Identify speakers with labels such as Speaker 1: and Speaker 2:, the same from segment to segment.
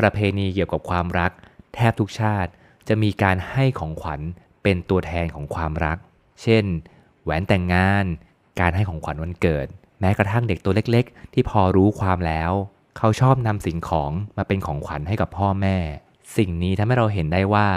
Speaker 1: ประเพณีเกี่ยวกับความรัก แทบทุกชาติจะมีการให้ของขวัญเป็นตัวแทนของความรัก เช่น แหวนแต่งงาน การให้ของขวัญวันเกิด แม้กระทั่งเด็กตัวเล็กๆ ที่พอรู้ความแล้ว เขาชอบนำสิ่งของมาเป็นของขวัญให้กับพ่อแม่ สิ่งนี้ทำให้เราเห็นได้ว่า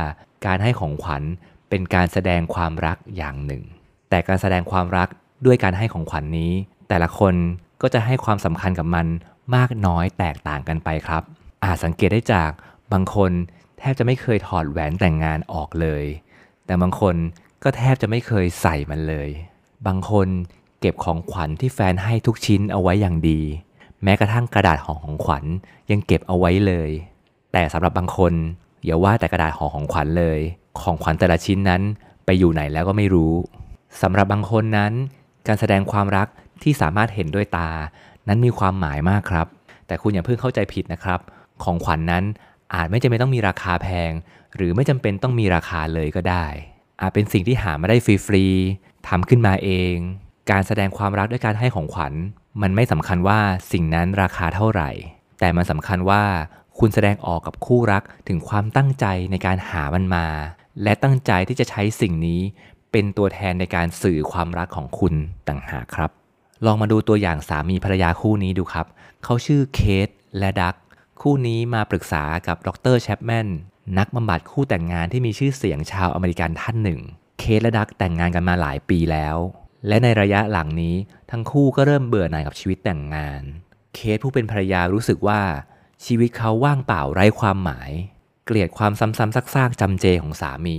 Speaker 1: การให้ของขวัญเป็นการแสดงความรักอย่างหนึ่ง แต่การแสดงความรักด้วยการให้ของขวัญนนี้ แต่ละคนก็จะให้ความสำคัญกับมันมากน้อยแตกต่างกันไปครับ อาจสังเกตได้จากบางคนแทบจะไม่เคยถอดแหวนแต่งงานออกเลย แต่บางคนก็แทบจะไม่เคยใส่มันเลย บางคนเก็บของขวัญที่แฟนให้ทุกชิ้นเอาไว้อย่างดี แม้กระทั่งกระดาษห่อของขวัญยังเก็บเอาไว้เลย แต่สำหรับบางคนอย่าว่าแต่กระดาษห่อของขวัญเลย ของขวัญแต่ละชิ้นนั้นไปอยู่ไหนแล้วก็ไม่รู้สำหรับบางคนนั้น การแสดงความรักที่สามารถเห็นด้วยตา นั้นมีความหมายมากครับ แต่คุณอย่าเพิ่งเข้าใจผิดนะครับ ของขวัญนนั้นอาจไม่จำเป็นต้องมีราคาแพง หรือไม่จำเป็นต้องมีราคาเลยก็ได้ อาจเป็นสิ่งที่หามาได้ฟรีๆทำขึ้นมาเอง การแสดงความรักด้วยการให้ของขวัญ มันไม่สำคัญว่าสิ่งนั้นราคาเท่าไหร่ แต่มันสำคัญว่าคุณแสดงออกกับคู่รักถึงความตั้งใจในการหามันมา และตั้งใจที่จะใช้สิ่งนี้ เป็นตัวแทนในการสื่อความรักของคุณต่างหากครับ ลองมาดูตัวอย่างสามีภรรยาคู่นี้ดูครับ เขาชื่อเคทและดัก คู่นี้มาปรึกษากับดรแชปแมนนักบำบัดคู่แต่งงานที่มีชื่อเสียงชาวอเมริกันท่านหนึ่ง เคทและดักแต่งงานกันมาหลายปีแล้ว และในระยะหลังนี้ทั้งคู่ก็เริ่มเบื่อหน่ายกับชีวิตแต่งงาน เคทผู้เป็นภรรยารู้สึกว่า ชีวิตเขาว่างเปล่าไร้ความหมาย เกลียดความซ้ำๆซากๆจำเจของสามี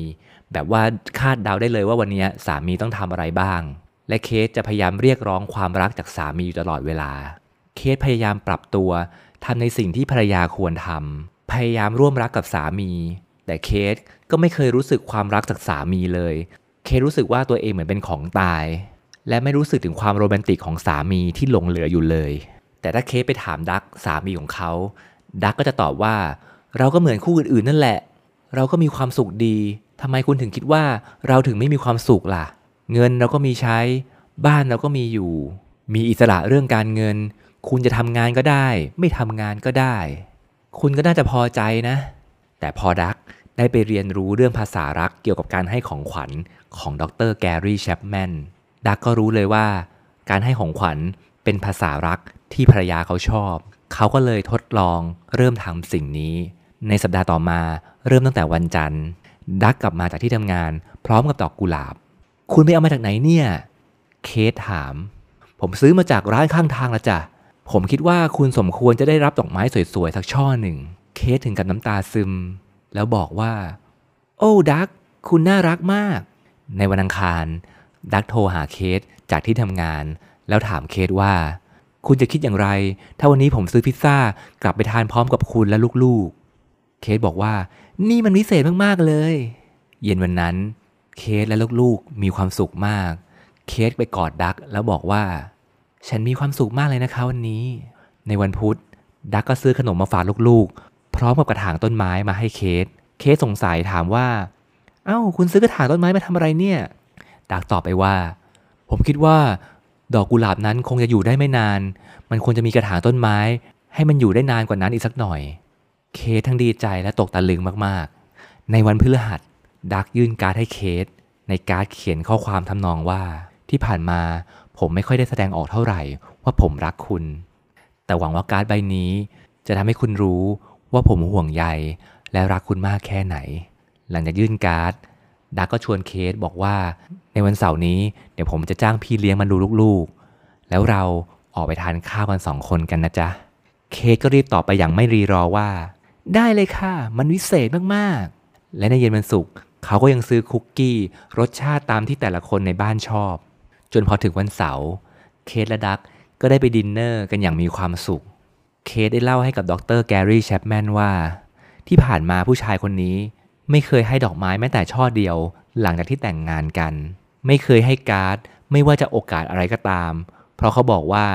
Speaker 1: แบบว่าคาดเดาได้เลยว่าวันนี้สามีต้องทำอะไรบ้าง และเคสจะพยายามเรียกร้องความรักจากสามีอยู่ตลอดเวลา เคสพยายามปรับตัว ทำในสิ่งที่ภรรยาควรทำพยายามร่วมรักกับสามี แต่เคสก็ไม่เคยรู้สึกความรักจากสามีเลย เคสรู้สึกว่าตัวเองเหมือนเป็นของตาย และไม่รู้สึกถึงความโรแมนติกของสามีที่หลงเหลืออยู่เลย แต่ถ้าเคสไปถามดักสามีของเขา ดักก็จะตอบว่า เราก็เหมือนคู่อื่นๆ นั่นแหละ เราก็มีความสุขดีทำไมคุณถึงคิดว่าเราถึงไม่มีความสุขล่ะ เงินเราก็มีใช้ บ้านเราก็มีอยู่ มีอิสระเรื่องการเงิน คุณจะทำงานก็ได้ ไม่ทำงานก็ได้ คุณก็น่าจะพอใจนะ แต่พอดักได้ไปเรียนรู้เรื่องภาษารักเกี่ยวกับการให้ของขวัญของดรแกรี่แชปแมนดักก็รู้เลยว่า การให้ของขวัญเป็นภาษารักที่ภรรยาเขาชอบ เขาก็เลยทดลองเริ่มทำสิ่งนี้ ในสัปดาห์ต่อมาเริ่มตั้งแต่วันจันทร์ ดักกลับมาจากที่ทำงาน พร้อมกับดอกกุหลาบ คุณไปเอามาจากไหนเนี่ย เคสถาม ผมซื้อมาจากร้านข้างทางละจ้ะ ผมคิดว่าคุณสมควรจะได้รับดอกไม้สวยๆ สักช่อหนึ่ง เคสถึงกับน้ำตาซึม แล้วบอกว่า โอ้ดัก คุณน่ารักมาก ในวันอังคาร ดักโทรหาเคสจากที่ทำงาน แล้วถามเคสว่า คุณจะคิดอย่างไร ถ้าวันนี้ผมซื้อพิซซ่ากลับไปทานพร้อมกับคุณและลูกๆ เคสบอกว่า นี่มันพิเศษมากๆเลย เย็นวันนั้น เคสและลูกๆ มีความสุขมาก เคสไปกอดดักแล้วบอกว่า ฉันมีความสุขมากเลยนะคะวันนี้ ในวันพุธ ดักก็ซื้อขนมมาฝากลูกๆ พร้อมกับกระถางต้นไม้มาให้เคส เคสสงสัยถามว่า เอา้า คุณซื้อกระถางต้นไม้มาทำอะไรเนี่ย ดักตอบไปว่า ผมคิดว่า ดอกกุหลาบนั้นคงจะอยู่ได้ไม่นาน มันควรจะมีกระถางต้นไม้ ให้มันอยู่ได้นานกว่านั้นอีกสักหน่อย เคสทั้งดีใจและตกตะลึงมากๆ ในวันพฤหัส ดักยื่นการ์ดให้เคส ในการ์ดเขียนข้อความทำนองว่าที่ผ่านมา ผมไม่ค่อยได้แสดงออกเท่าไหร่ ว่าผมรักคุณ แต่หวังว่าการ์ดใบนี้ จะทำให้คุณรู้ว่าผมห่วงใย และรักคุณมากแค่ไหน หลังจากยื่นการ์ดดั๊กก็ชวนเคสบอกว่า ในวันเสาร์นี้เดี๋ยวผมจะจ้างพี่เลี้ยงมาดูลูกๆ แล้วเราออกไปทานข้าวกันสองคนกันนะจ๊ะ เคสก็รีบตอบไปอย่างไม่รีรอว่า ได้เลยค่ะ มันวิเศษมากๆ และในเย็นวันศุกร์เขาก็ยังซื้อคุกกี้ รสชาติตามที่แต่ละคนในบ้านชอบ จนพอถึงวันเสาร์เคสและดักก็ได้ไปดินเนอร์กันอย่างมีความสุข เคสได้เล่าให้กับดรแกรี่แชปแมนว่า ที่ผ่านมาผู้ชายคนนี้ ไม่เคยให้ดอกไม้แม้แต่ช่อเดียว หลังจากที่แต่งงานกัน ไม่เคยให้การ์ด ไม่ว่าจะโอกาสอะไรก็ตาม เพราะเขาบอกว่า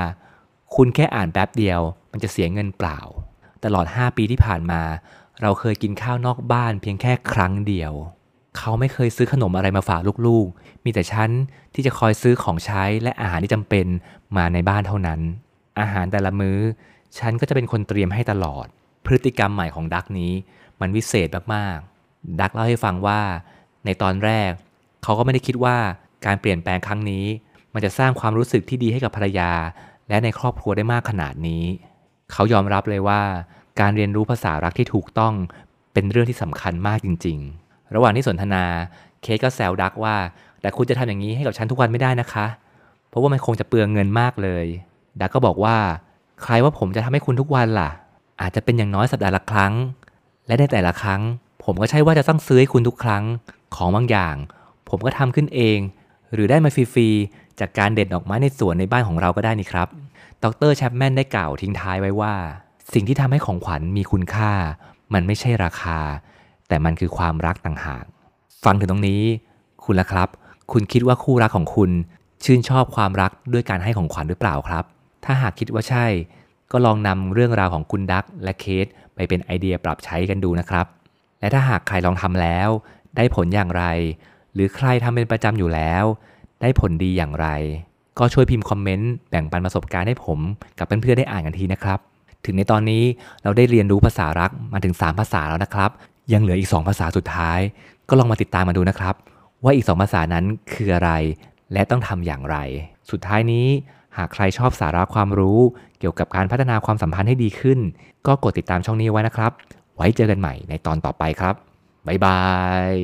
Speaker 1: คุณแค่อ่านแป๊บเดียว มันจะเสียเงินเปล่า ตลอด 5 ปีที่ผ่านมา เราเคยกินข้าวนอกบ้านเพียงแค่ครั้งเดียว เขาไม่เคยซื้อขนมอะไรมาฝากลูกๆ มีแต่ฉันที่จะคอยซื้อของใช้และอาหารที่จำเป็นมาในบ้านเท่านั้น อาหารแต่ละมื้อ ฉันก็จะเป็นคนเตรียมให้ตลอดเฤติกรรมใหม่ของดักนี้มันวิเศษมากๆ ดักเล่าให้ฟังว่า ในตอนแรก เขาก็ไม่ได้คิดว่าการเปลี่ยนแปลงครั้งนี้ มันจะสร้างความรู้สึกที่ดีให้กับภรรยา และในครอบครัวได้มากขนาดนี้ เขายอมรับเลยว่า การเรียนรู้ภาษารักที่ถูกต้องเป็นเรื่องที่สำคัญมากจริง ๆ ระหว่างที่สนทนาเคสก็แซวดักว่า แต่คุณจะทำอย่างนี้ให้กับฉันทุกวันไม่ได้นะคะ เพราะว่ามันคงจะเปลืองเงินมากเลย ดักก็บอกว่า ใครว่าผมจะทำให้คุณทุกวันล่ะ อาจจะเป็นอย่างน้อยสัปดาห์ละครั้ง และในแต่ละครั้ง ผมก็ใช่ว่าจะต้องซื้อให้คุณทุกครั้งของบางอย่าง ผมก็ทำขึ้นเอง หรือได้มาฟรีๆจากการเด็ดดอกไม้ในสวนในบ้านของเราก็ได้นี่ครับ ดรแชปแมนได้กล่าวทิ้งท้ายไว้ว่า สิ่งที่ทำให้ของขวัญมีคุณค่า มันไม่ใช่ราคา แต่มันคือความรักต่างหาก ฟังถึงตรงนี้ คุณละครับ คุณคิดว่าคู่รักของคุณ ชื่นชอบความรักด้วยการให้ของขวัญหรือเปล่าครับ ถ้าหากคิดว่าใช่ ก็ลองนำเรื่องราวของคุณดักและเคสไปเป็นไอเดียปรับใช้กันดูนะครับ และถ้าหากใครลองทำแล้ว ได้ผลอย่างไร หรือใครทำเป็นประจำอยู่แล้ว ได้ผลดีอย่างไร ก็ช่วยพิมพ์คอมเมนต์แบ่งปันประสบการณ์ให้ผมกับเพื่อนๆได้อ่านกันทีนะครับถึงในตอนนี้เราได้เรียนรู้ภาษารักมาถึง 3 ภาษาแล้วนะครับยังเหลืออีก 2 ภาษาสุดท้าย ก็ลองมาติดตามมาดูนะครับ ว่าอีก 2 ภาษานั้นคืออะไร และต้องทำอย่างไร สุดท้ายนี้ หากใครชอบสาระความรู้ เกี่ยวกับการพัฒนาความสัมพันธ์ให้ดีขึ้น ก็กดติดตามช่องนี้ไว้นะครับ ไว้เจอกันใหม่ในตอนต่อไปครับบ๊ายบาย